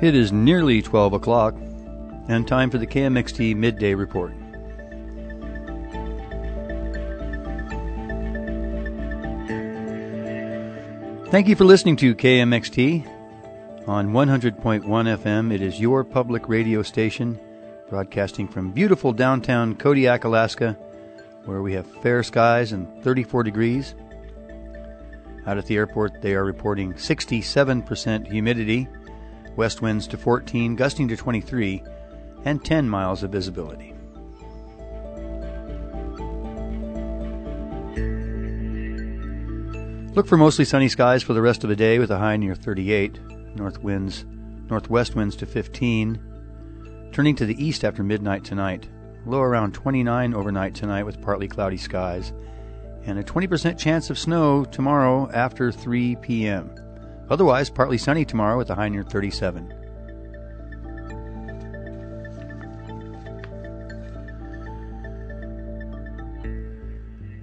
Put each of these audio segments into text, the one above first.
It is nearly 12 o'clock and time for the KMXT Midday Report. Thank you for listening to KMXT on 100.1 FM. It is your public radio station broadcasting from beautiful downtown Kodiak, Alaska, where we have fair skies and 34 degrees. Out at the airport, they are reporting 67% humidity west winds to 14, gusting to 23, and 10 miles of visibility. Look for mostly sunny skies for the rest of the day with a high near 38, north winds, northwest winds to 15, turning to the east after midnight tonight, low around 29 overnight tonight with partly cloudy skies, and a 20% chance of snow tomorrow after 3 p.m. Otherwise, partly sunny tomorrow with a high near 37.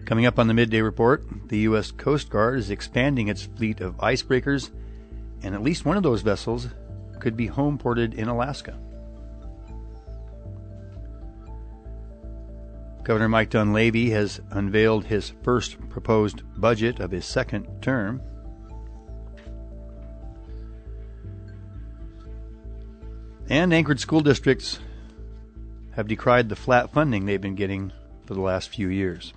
Coming up on the midday report, the U.S. Coast Guard is expanding its fleet of icebreakers, and at least one of those vessels could be home ported in Alaska. Governor Mike Dunleavy has unveiled his first proposed budget of his second term. And Anchorage school districts have decried the flat funding they've been getting for the last few years.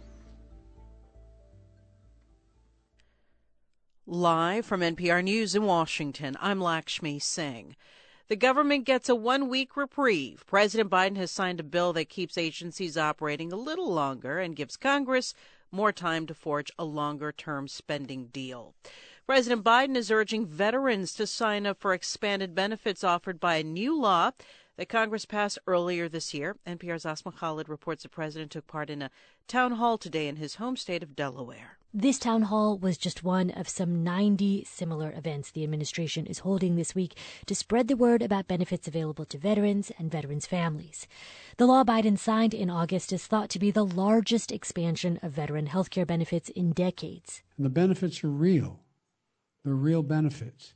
Live from NPR News in Washington, I'm Lakshmi Singh. The government gets a one week reprieve. President Biden has signed a bill that keeps agencies operating a little longer and gives Congress more time to forge a longer term spending deal. President Biden is urging veterans to sign up for expanded benefits offered by a new law that Congress passed earlier this year. NPR's Asma Khalid reports the president took part in a town hall today in his home state of Delaware. This town hall was just one of some 90 similar events the administration is holding this week to spread the word about benefits available to veterans and veterans' families. The law Biden signed in August is thought to be the largest expansion of veteran health care benefits in decades. And the benefits are real. They're real benefits,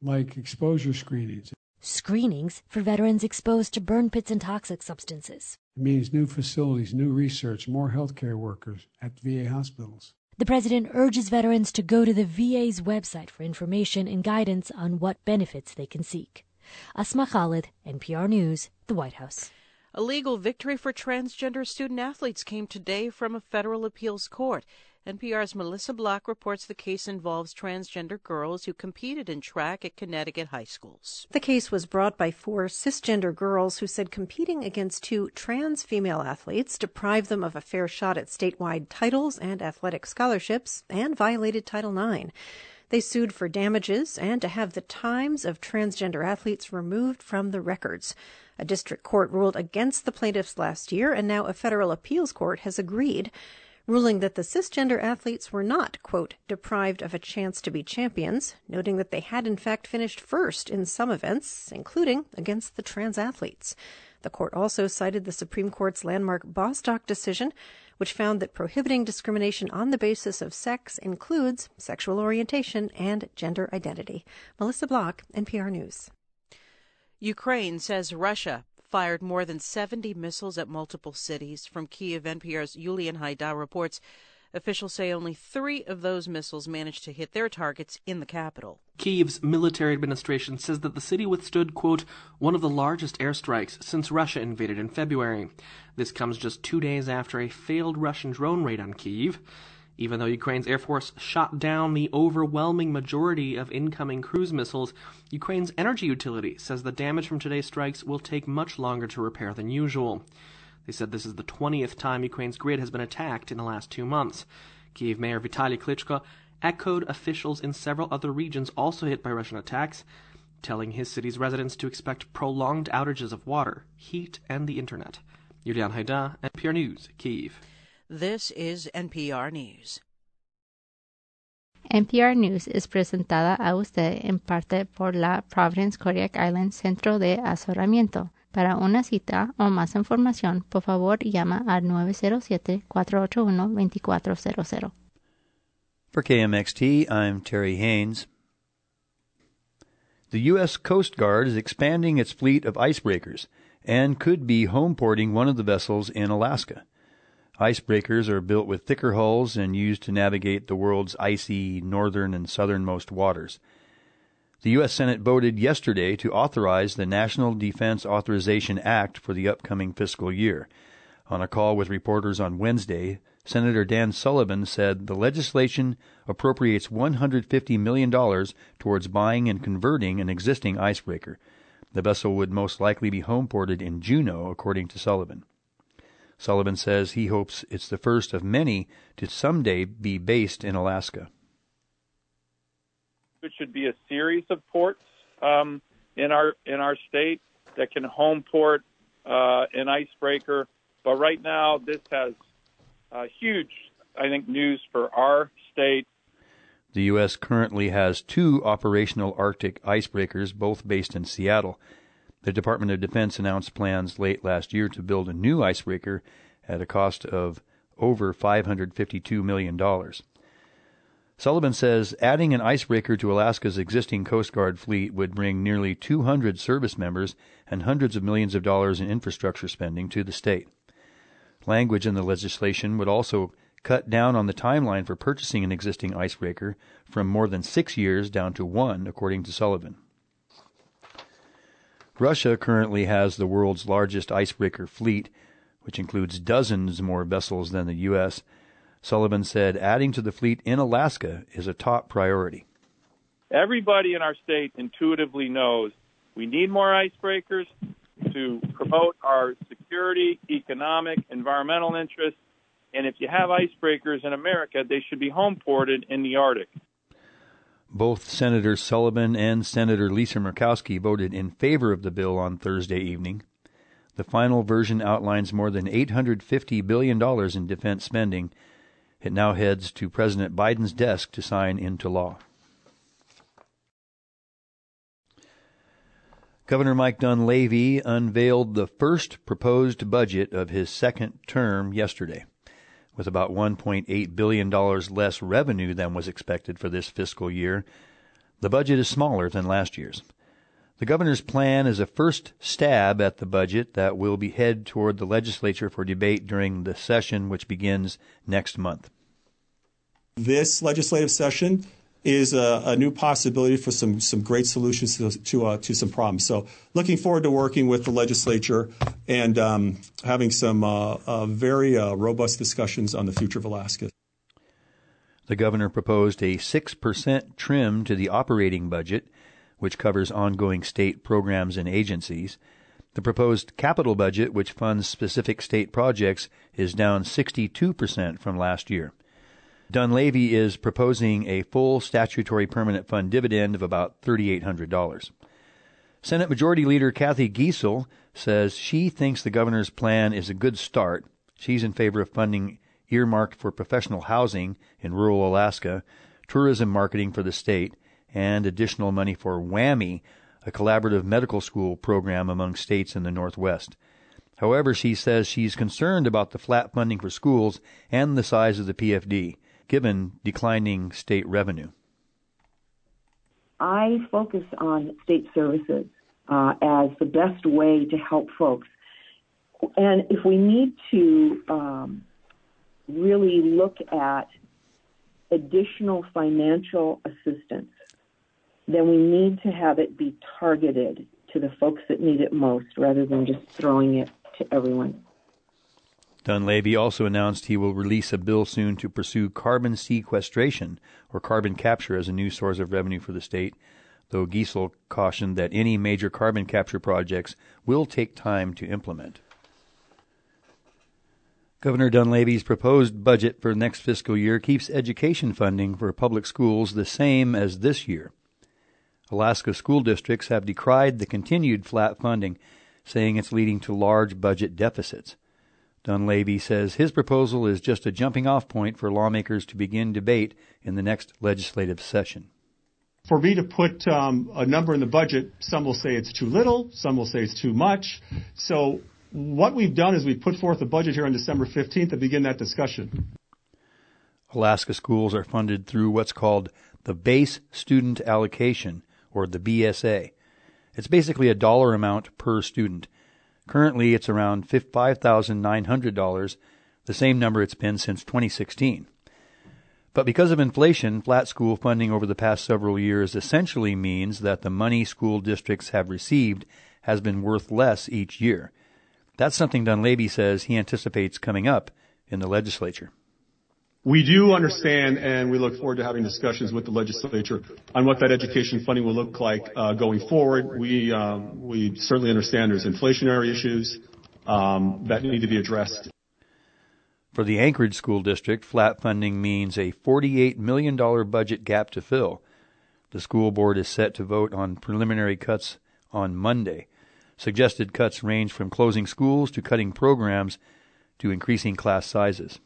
like exposure screenings. Screenings for veterans exposed to burn pits and toxic substances. It means new facilities, new research, more healthcare workers at VA hospitals. The president urges veterans to go to the VA's website for information and guidance on what benefits they can seek. Asma Khalid, NPR News, the White House. A legal victory for transgender student athletes came today from a federal appeals court. NPR's Melissa Block reports the case involves transgender girls who competed in track at Connecticut high schools. The case was brought by four cisgender girls who said competing against two trans female athletes deprived them of a fair shot at statewide titles and athletic scholarships and violated Title IX. They sued for damages and to have the times of transgender athletes removed from the records. A district court ruled against the plaintiffs last year, and now a federal appeals court has agreed ruling that the cisgender athletes were not, quote, deprived of a chance to be champions, noting that they had in fact finished first in some events, including against the trans athletes. The court also cited the Supreme Court's landmark Bostock decision, which found that prohibiting discrimination on the basis of sex includes sexual orientation and gender identity. Melissa Block, NPR News. Ukraine says Russia fired more than 70 missiles at multiple cities. From Kiev, NPR's Julian Hayda reports officials say only three of those missiles managed to hit their targets in the capital. Kiev's military administration says that the city withstood, quote, one of the largest airstrikes since Russia invaded in February. This comes just two days after a failed Russian drone raid on Kiev. Even though Ukraine's Air Force shot down the overwhelming majority of incoming cruise missiles, Ukraine's energy utility says the damage from today's strikes will take much longer to repair than usual. They said this is the 20th time Ukraine's grid has been attacked in the last two months. Kiev Mayor Vitaly Klitschko echoed officials in several other regions also hit by Russian attacks, telling his city's residents to expect prolonged outages of water, heat, and the internet. Yulian Hayda, NPR News, Kiev. This is NPR News. NPR News es presentada a usted en parte por la Providence Kodiak Island Centro de Asesoramiento. Para una cita o más información, por favor llama al 907-481-2400. For KMXT, I'm Terry Haynes. The U.S. Coast Guard is expanding its fleet of icebreakers and could be home porting one of the vessels in Alaska. Icebreakers are built with thicker hulls and used to navigate the world's icy northern and southernmost waters. The U.S. Senate voted yesterday to authorize the National Defense Authorization Act for the upcoming fiscal year. On a call with reporters on Wednesday, Senator Dan Sullivan said the legislation appropriates $150 million towards buying and converting an existing icebreaker. The vessel would most likely be homeported in Juneau, according to Sullivan. Sullivan says he hopes it's the first of many to someday be based in Alaska. It should be a series of ports um, in our in our state that can home port uh, an icebreaker. But right now, this has uh, huge, I think, news for our state. The U.S. currently has two operational Arctic icebreakers, both based in Seattle. The Department of Defense announced plans late last year to build a new icebreaker at a cost of over $552 million. Sullivan says adding an icebreaker to Alaska's existing Coast Guard fleet would bring nearly 200 service members and hundreds of millions of dollars in infrastructure spending to the state. Language in the legislation would also cut down on the timeline for purchasing an existing icebreaker from more than six years down to one, according to Sullivan. Russia currently has the world's largest icebreaker fleet, which includes dozens more vessels than the U.S. Sullivan said adding to the fleet in Alaska is a top priority. Everybody in our state intuitively knows we need more icebreakers to promote our security, economic, environmental interests. And if you have icebreakers in America, they should be home ported in the Arctic. Both Senator Sullivan and Senator Lisa Murkowski voted in favor of the bill on Thursday evening. The final version outlines more than $850 billion in defense spending. It now heads to President Biden's desk to sign into law. Governor Mike Dunleavy unveiled the first proposed budget of his second term yesterday. With about $1.8 billion less revenue than was expected for this fiscal year, the budget is smaller than last year's. The governor's plan is a first stab at the budget that will be head toward the legislature for debate during the session which begins next month. This legislative session is a, a, new possibility for some, some great solutions to, to, uh, to, some problems. So, looking forward to working with the legislature and um, having some uh, uh, very uh, robust discussions on the future of Alaska. The governor proposed a 6% trim to the operating budget, which covers ongoing state programs and agencies. The proposed capital budget, which funds specific state projects, is down 62% from last year. Dunleavy is proposing a full statutory permanent fund dividend of about $3,800. Senate Majority Leader Cathy Giessel says she thinks the governor's plan is a good start. She's in favor of funding earmarked for professional housing in rural Alaska, tourism marketing for the state, and additional money for WWAMI, a collaborative medical school program among states in the Northwest. However, she says she's concerned about the flat funding for schools and the size of the PFD given declining state revenue? I focus on state services uh, as the best way to help folks. And if we need to um, really look at additional financial assistance, then we need to have it be targeted to the folks that need it most rather than just throwing it to everyone. Dunleavy also announced he will release a bill soon to pursue carbon sequestration or carbon capture as a new source of revenue for the state, though Giessel cautioned that any major carbon capture projects will take time to implement. Governor Dunleavy's proposed budget for next fiscal year keeps education funding for public schools the same as this year. Alaska school districts have decried the continued flat funding, saying it's leading to large budget deficits. Dunleavy says his proposal is just a jumping off point for lawmakers to begin debate in the next legislative session. For me to put um, a number in the budget, some will say it's too little, some will say it's too much. So what we've done is we've put forth a budget here on December 15th to begin that discussion. Alaska schools are funded through what's called the Base Student Allocation, or the BSA. It's basically a dollar amount per student. Currently, it's around $5,900, the same number it's been since 2016. But because of inflation, flat school funding over the past several years essentially means that the money school districts have received has been worth less each year. That's something Dunleavy says he anticipates coming up in the legislature. We do understand, and we look forward to having discussions with the legislature on what that education funding will look like uh, going forward. We um, we certainly understand there's inflationary issues um, that need to be addressed. For the Anchorage School District, flat funding means a $48 million budget gap to fill. The school board is set to vote on preliminary cuts on Monday. Suggested cuts range from closing schools to cutting programs to increasing class sizes.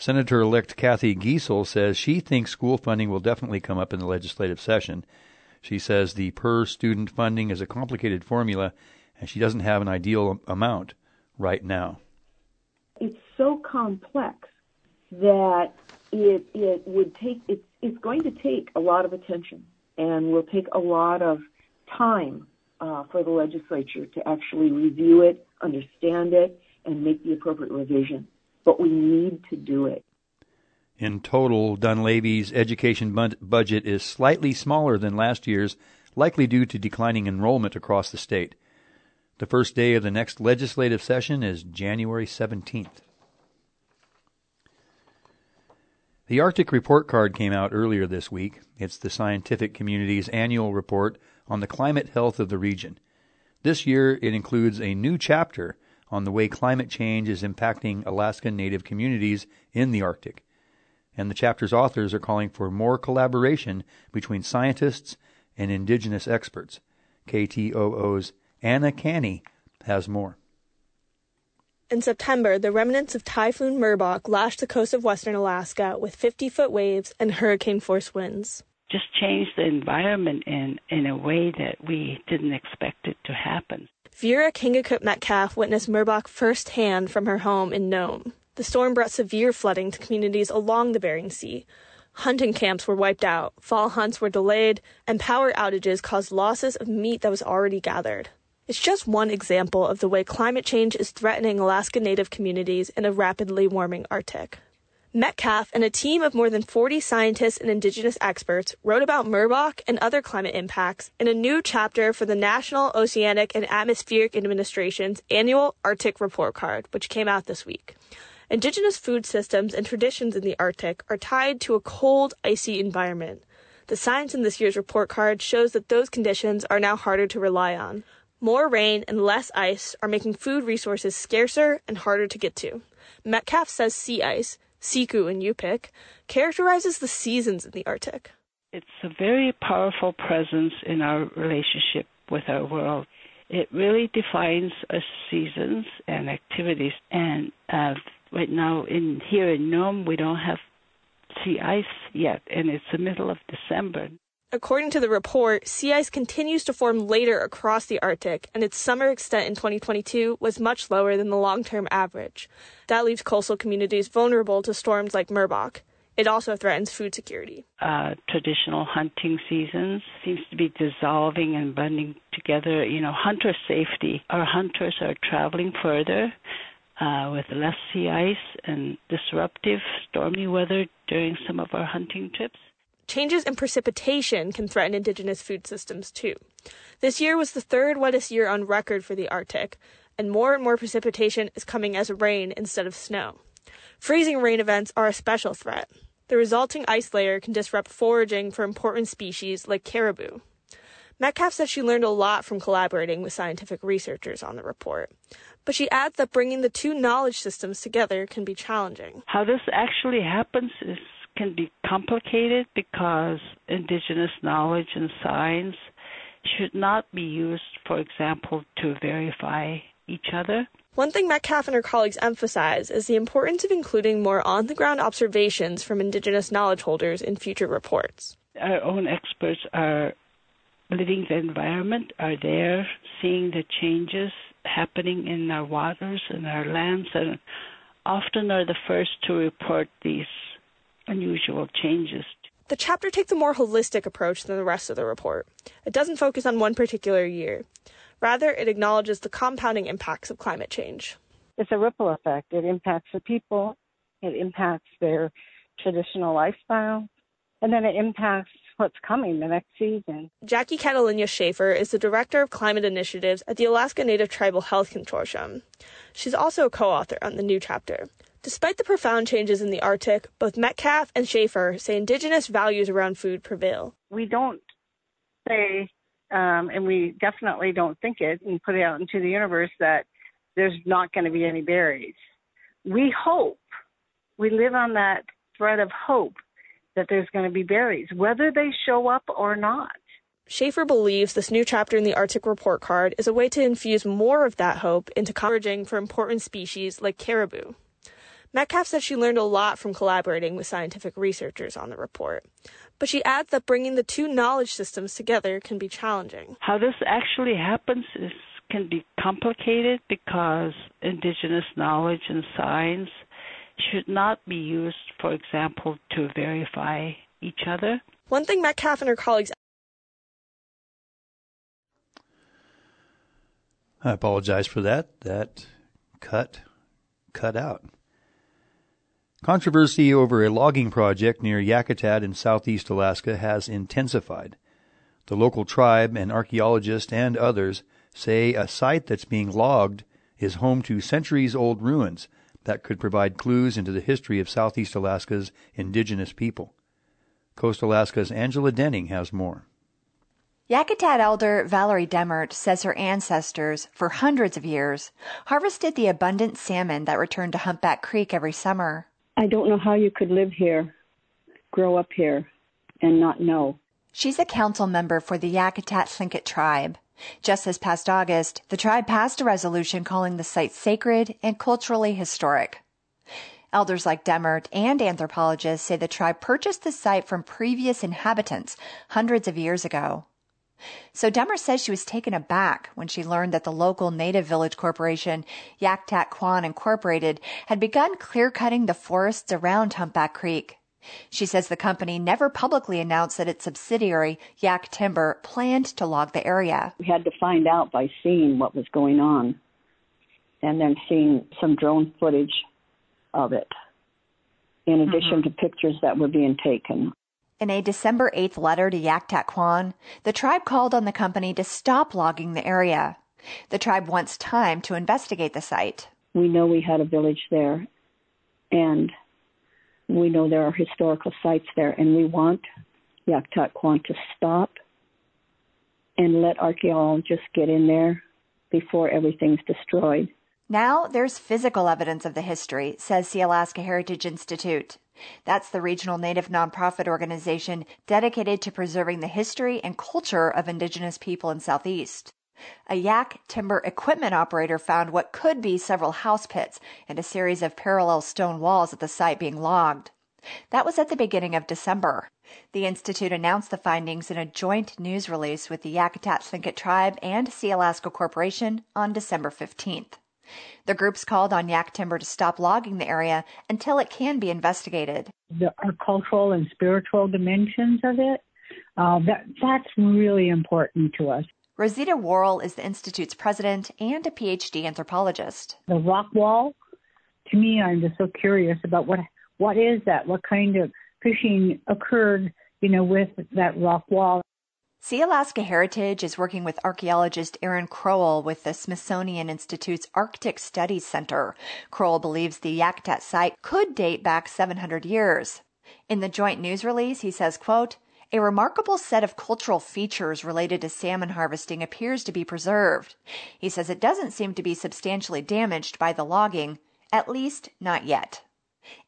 Senator elect Cathy Giessel says she thinks school funding will definitely come up in the legislative session. She says the per student funding is a complicated formula and she doesn't have an ideal amount right now. It's so complex that it it would take it's it's going to take a lot of attention and will take a lot of time uh, for the legislature to actually review it, understand it, and make the appropriate revision but we need to do it. In total, Dunleavy's education budget is slightly smaller than last year's, likely due to declining enrollment across the state. The first day of the next legislative session is January 17th. The Arctic Report Card came out earlier this week. It's the scientific community's annual report on the climate health of the region. This year, it includes a new chapter on the way climate change is impacting Alaskan Native communities in the Arctic. And the chapter's authors are calling for more collaboration between scientists and indigenous experts. KTOO's Anna Canny has more. In September, the remnants of Typhoon Merbok lashed the coast of western Alaska with 50 foot waves and hurricane force winds. Just changed the environment in, in a way that we didn't expect it to happen. Vera Kingeekuk Metcalf witnessed Merbok firsthand from her home in Nome. The storm brought severe flooding to communities along the Bering Sea. Hunting camps were wiped out, fall hunts were delayed, and power outages caused losses of meat that was already gathered. It's just one example of the way climate change is threatening Alaska Native communities in a rapidly warming Arctic. Metcalf and a team of more than 40 scientists and indigenous experts wrote about Merbok and other climate impacts in a new chapter for the National Oceanic and Atmospheric Administration's annual Arctic Report Card, which came out this week. Indigenous food systems and traditions in the Arctic are tied to a cold, icy environment. The science in this year's report card shows that those conditions are now harder to rely on. More rain and less ice are making food resources scarcer and harder to get to. Metcalf says sea ice, Siku in Yupik, characterizes the seasons in the Arctic. It's a very powerful presence in our relationship with our world. It really defines our seasons and activities. And uh, right now, in here in Nome, we don't have sea ice yet, and it's the middle of December. According to the report, sea ice continues to form later across the Arctic, and its summer extent in 2022 was much lower than the long term average. That leaves coastal communities vulnerable to storms like Merbok. It also threatens food security. Uh, traditional hunting seasons seems to be dissolving and blending together. You know, hunter safety. Our hunters are traveling further uh, with less sea ice and disruptive stormy weather during some of our hunting trips. Changes in precipitation can threaten indigenous food systems too. This year was the third wettest year on record for the Arctic, and more and more precipitation is coming as rain instead of snow. Freezing rain events are a special threat. The resulting ice layer can disrupt foraging for important species like caribou. Metcalf says she learned a lot from collaborating with scientific researchers on the report. But she adds that bringing the two knowledge systems together can be challenging. How this actually happens is can be complicated because indigenous knowledge and science should not be used, for example, to verify each other. One thing Metcalf and her colleagues emphasize is the importance of including more on the ground observations from Indigenous knowledge holders in future reports. Our own experts are living the environment, are there, seeing the changes happening in our waters and our lands, and often are the first to report these unusual changes. The chapter takes a more holistic approach than the rest of the report. It doesn't focus on one particular year. Rather, it acknowledges the compounding impacts of climate change. It's a ripple effect. It impacts the people, it impacts their traditional lifestyle, and then it impacts what's coming the next season. Jackie Qataliña Schaeffer is the Director of Climate Initiatives at the Alaska Native Tribal Health Consortium. She's also a co author on the new chapter. Despite the profound changes in the Arctic, both Metcalf and Schaeffer say indigenous values around food prevail. We don't say, um, and we definitely don't think it and put it out into the universe that there's not going to be any berries. We hope, we live on that thread of hope that there's going to be berries, whether they show up or not. Schaeffer believes this new chapter in the Arctic Report Card is a way to infuse more of that hope into foraging for important species like caribou. Metcalf said she learned a lot from collaborating with scientific researchers on the report. But she adds that bringing the two knowledge systems together can be challenging. How this actually happens is can be complicated because indigenous knowledge and science should not be used, for example, to verify each other. One thing Metcalf and her colleagues I apologize for that. That cut cut out. Controversy over a logging project near Yakutat in southeast Alaska has intensified. The local tribe and archaeologists and others say a site that's being logged is home to centuries old ruins that could provide clues into the history of southeast Alaska's indigenous people. Coast Alaska's Angela Denning has more. Yakutat elder Valerie Demmert says her ancestors, for hundreds of years, harvested the abundant salmon that returned to Humpback Creek every summer. I don't know how you could live here, grow up here, and not know. She's a council member for the Yakutat Tlingit tribe. Just this past August, the tribe passed a resolution calling the site sacred and culturally historic. Elders like Demmert and anthropologists say the tribe purchased the site from previous inhabitants hundreds of years ago. So Demmert says she was taken aback when she learned that the local native village corporation, Yakutat Kwaan Incorporated, had begun clear cutting the forests around Humpback Creek. She says the company never publicly announced that its subsidiary, Yak Timber, planned to log the area. We had to find out by seeing what was going on and then seeing some drone footage of it, in addition mm-hmm. to pictures that were being taken. In a December 8th letter to Yakutat Kwaan, the tribe called on the company to stop logging the area. The tribe wants time to investigate the site. We know we had a village there, and we know there are historical sites there, and we want Yakutat Kwaan to stop and let archaeologists get in there before everything's destroyed. Now there's physical evidence of the history, says the Alaska Heritage Institute. That's the regional Native nonprofit organization dedicated to preserving the history and culture of Indigenous people in Southeast. A yak timber equipment operator found what could be several house pits and a series of parallel stone walls at the site being logged. That was at the beginning of December. The Institute announced the findings in a joint news release with the Yakutat Tlingit Tribe and Sealaska Corporation on December 15th. The groups called on yak timber to stop logging the area until it can be investigated. The cultural and spiritual dimensions of it, uh, that, that's really important to us. Rosita Worl is the Institute's president and a PhD anthropologist. The rock wall, to me, I'm just so curious about what what is that? What kind of fishing occurred, you know, with that rock wall? Sealaska Heritage is working with archaeologist Aaron Crowell with the Smithsonian Institute's Arctic Studies Center. Crowell believes the Yakutat site could date back 700 years. In the joint news release, he says, quote, a remarkable set of cultural features related to salmon harvesting appears to be preserved. He says it doesn't seem to be substantially damaged by the logging, at least not yet.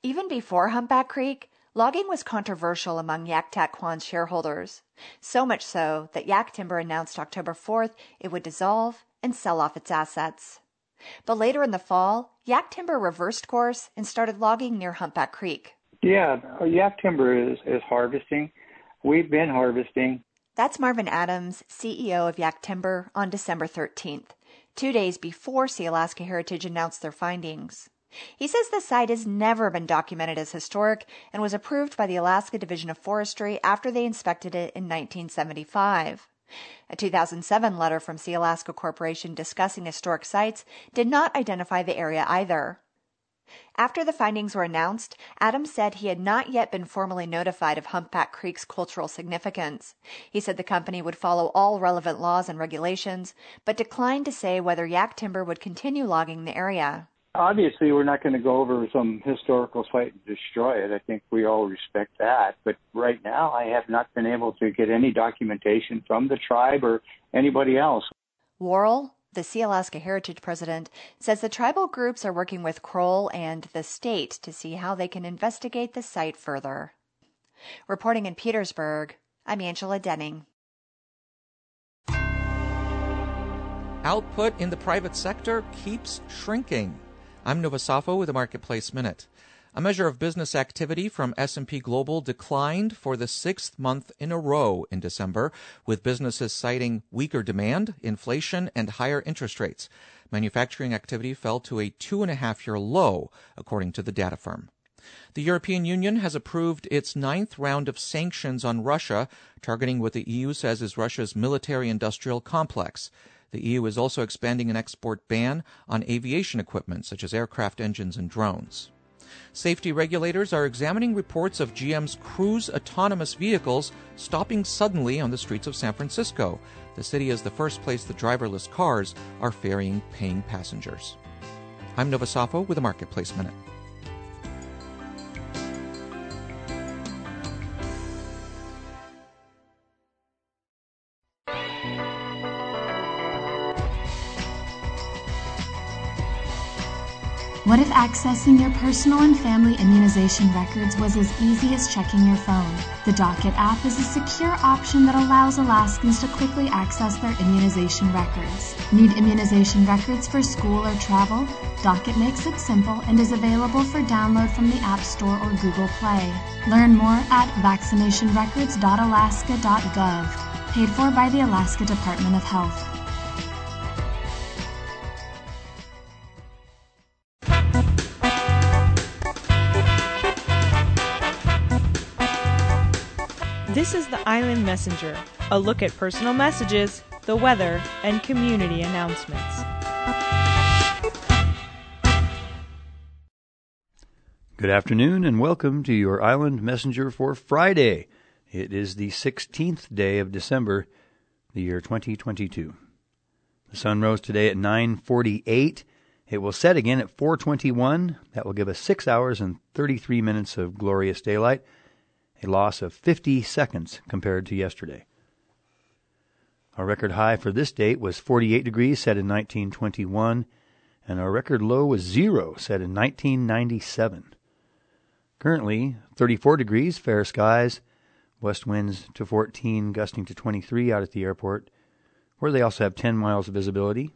Even before Humpback Creek, Logging was controversial among Yakutat Kwaan's shareholders, so much so that Yak Timber announced October 4th it would dissolve and sell off its assets. But later in the fall, Yak Timber reversed course and started logging near Humpback Creek. Yeah, uh, Yak Timber is, is harvesting. We've been harvesting. That's Marvin Adams, CEO of Yak Timber, on December 13th, two days before Sealaska Heritage announced their findings. He says the site has never been documented as historic and was approved by the Alaska Division of Forestry after they inspected it in 1975. A 2007 letter from Sealaska Corporation discussing historic sites did not identify the area either. After the findings were announced, Adams said he had not yet been formally notified of Humpback Creek's cultural significance. He said the company would follow all relevant laws and regulations, but declined to say whether yak timber would continue logging the area. Obviously, we're not going to go over some historical site and destroy it. I think we all respect that. But right now, I have not been able to get any documentation from the tribe or anybody else. Worl, the Sealaska Heritage president, says the tribal groups are working with Crowell and the state to see how they can investigate the site further. Reporting in Petersburg, I'm Angela Denning. Output in the private sector keeps shrinking. I'm Nova Safo with the Marketplace Minute. A measure of business activity from S&P Global declined for the sixth month in a row in December, with businesses citing weaker demand, inflation, and higher interest rates. Manufacturing activity fell to a two and a half year low, according to the data firm. The European Union has approved its ninth round of sanctions on Russia, targeting what the EU says is Russia's military industrial complex. The EU is also expanding an export ban on aviation equipment, such as aircraft engines and drones. Safety regulators are examining reports of GM's Cruise autonomous vehicles stopping suddenly on the streets of San Francisco. The city is the first place the driverless cars are ferrying paying passengers. I'm Nova Safo with a Marketplace Minute. What if accessing your personal and family immunization records was as easy as checking your phone? The Docket app is a secure option that allows Alaskans to quickly access their immunization records. Need immunization records for school or travel? Docket makes it simple and is available for download from the App Store or Google Play. Learn more at vaccinationrecords.alaska.gov. Paid for by the Alaska Department of Health. This is the Island Messenger, a look at personal messages, the weather, and community announcements. Good afternoon and welcome to your Island Messenger for Friday. It is the 16th day of December, the year 2022. The sun rose today at 9:48. It will set again at 4:21. That will give us 6 hours and 33 minutes of glorious daylight a loss of 50 seconds compared to yesterday. Our record high for this date was 48 degrees, set in 1921, and our record low was zero, set in 1997. Currently, 34 degrees, fair skies, west winds to 14, gusting to 23 out at the airport, where they also have 10 miles of visibility.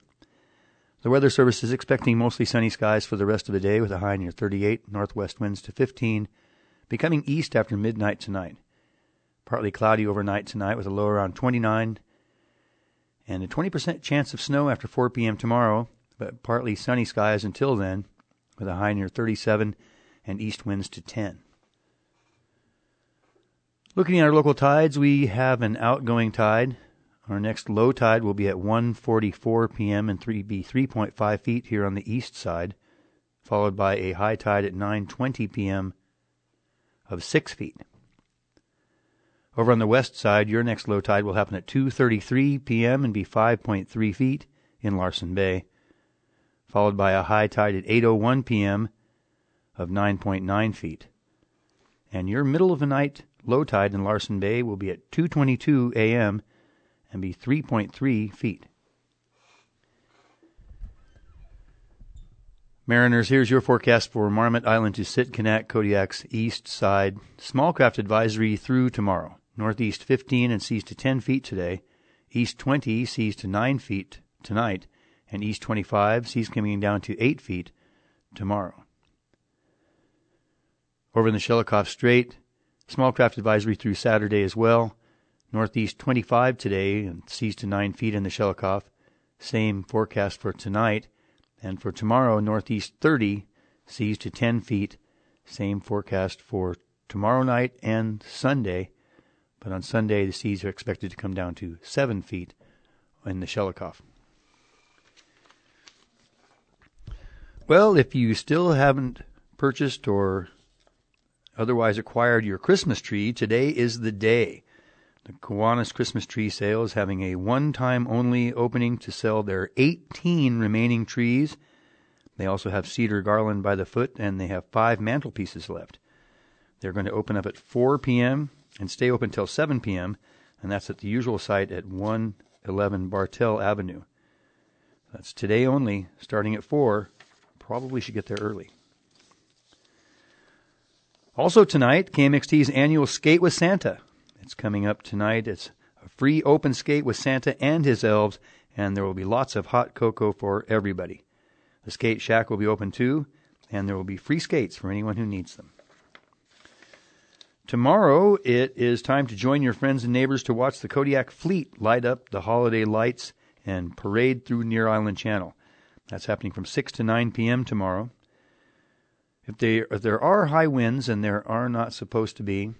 The Weather Service is expecting mostly sunny skies for the rest of the day with a high near 38, northwest winds to 15, becoming east after midnight tonight. Partly cloudy overnight tonight with a low around 29 and a 20% chance of snow after 4 p.m. tomorrow, but partly sunny skies until then with a high near 37 and east winds to 10. Looking at our local tides, we have an outgoing tide. Our next low tide will be at 1:44 p.m. and 3 be 3.5 feet here on the east side, followed by a high tide at 9:20 p.m of 6 feet. Over on the west side, your next low tide will happen at 2:33 p.m. and be 5.3 feet in Larsen Bay, followed by a high tide at 8:01 p.m. of 9.9 feet. And your middle of the night low tide in Larsen Bay will be at 2:22 a.m. and be 3.3 feet. Mariners, here's your forecast for Marmot Island to Sitkinak, Kodiak's east side. Small craft advisory through tomorrow. Northeast 15 and seas to 10 feet today. East 20 seas to 9 feet tonight. And east 25 seas coming down to 8 feet tomorrow. Over in the Shelikof Strait, small craft advisory through Saturday as well. Northeast 25 today and seas to 9 feet in the Shelikof. Same forecast for tonight and for tomorrow, northeast 30, seas to 10 feet. Same forecast for tomorrow night and Sunday. But on Sunday, the seas are expected to come down to 7 feet in the Shelikof. Well, if you still haven't purchased or otherwise acquired your Christmas tree, today is the day. The Kiwanis Christmas Tree Sale is having a one time only opening to sell their 18 remaining trees. They also have cedar garland by the foot, and they have five mantelpieces left. They're going to open up at 4 p.m. and stay open until 7 p.m., and that's at the usual site at 111 Bartell Avenue. That's today only, starting at 4. Probably should get there early. Also tonight, KMXT's annual Skate with Santa. It's coming up tonight. It's a free open skate with Santa and his elves, and there will be lots of hot cocoa for everybody. The skate shack will be open too, and there will be free skates for anyone who needs them. Tomorrow, it is time to join your friends and neighbors to watch the Kodiak Fleet light up the holiday lights and parade through Near Island Channel. That's happening from 6 to 9 p.m. tomorrow. If, they, if there are high winds, and there are not supposed to be,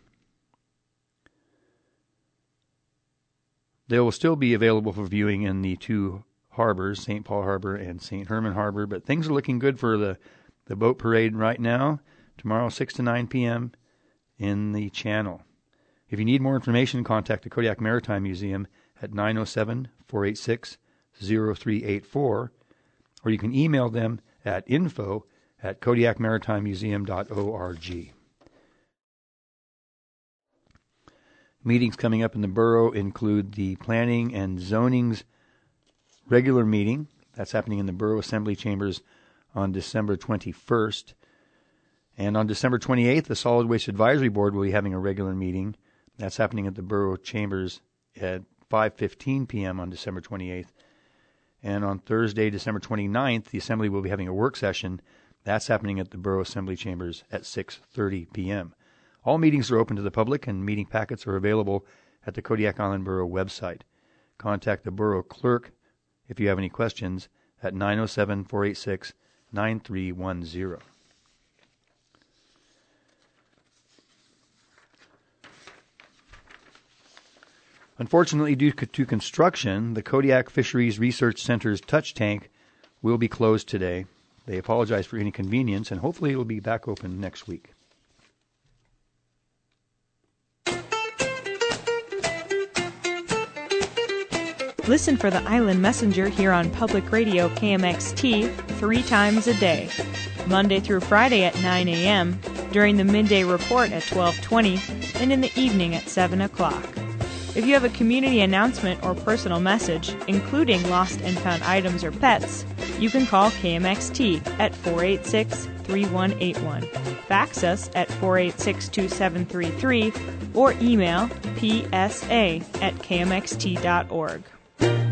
they will still be available for viewing in the two harbors, St. Paul Harbor and St. Herman Harbor. But things are looking good for the, the boat parade right now. Tomorrow, 6 to 9 p.m. in the channel. If you need more information, contact the Kodiak Maritime Museum at 907 486 0384, or you can email them at info at kodiakmaritimemuseum.org. Meetings coming up in the borough include the Planning and Zoning's regular meeting. That's happening in the Borough Assembly Chambers on December 21st. And on December 28th, the Solid Waste Advisory Board will be having a regular meeting. That's happening at the Borough Chambers at 5:15 p.m. on December 28th. And on Thursday, December 29th, the Assembly will be having a work session. That's happening at the Borough Assembly Chambers at 6:30 p.m. All meetings are open to the public, and meeting packets are available at the Kodiak Island Borough website. Contact the borough clerk if you have any questions at 907 486 9310. Unfortunately, due to construction, the Kodiak Fisheries Research Center's touch tank will be closed today. They apologize for any inconvenience, and hopefully it will be back open next week. Listen for the Island Messenger here on Public Radio KMXT three times a day, Monday through Friday at 9 a.m., during the midday report at 12:20, and in the evening at 7 o'clock. If you have a community announcement or personal message, including lost and found items or pets, you can call KMXT at 486 3181, fax us at 486 2733, or email psa at kmxt.org. Thank you.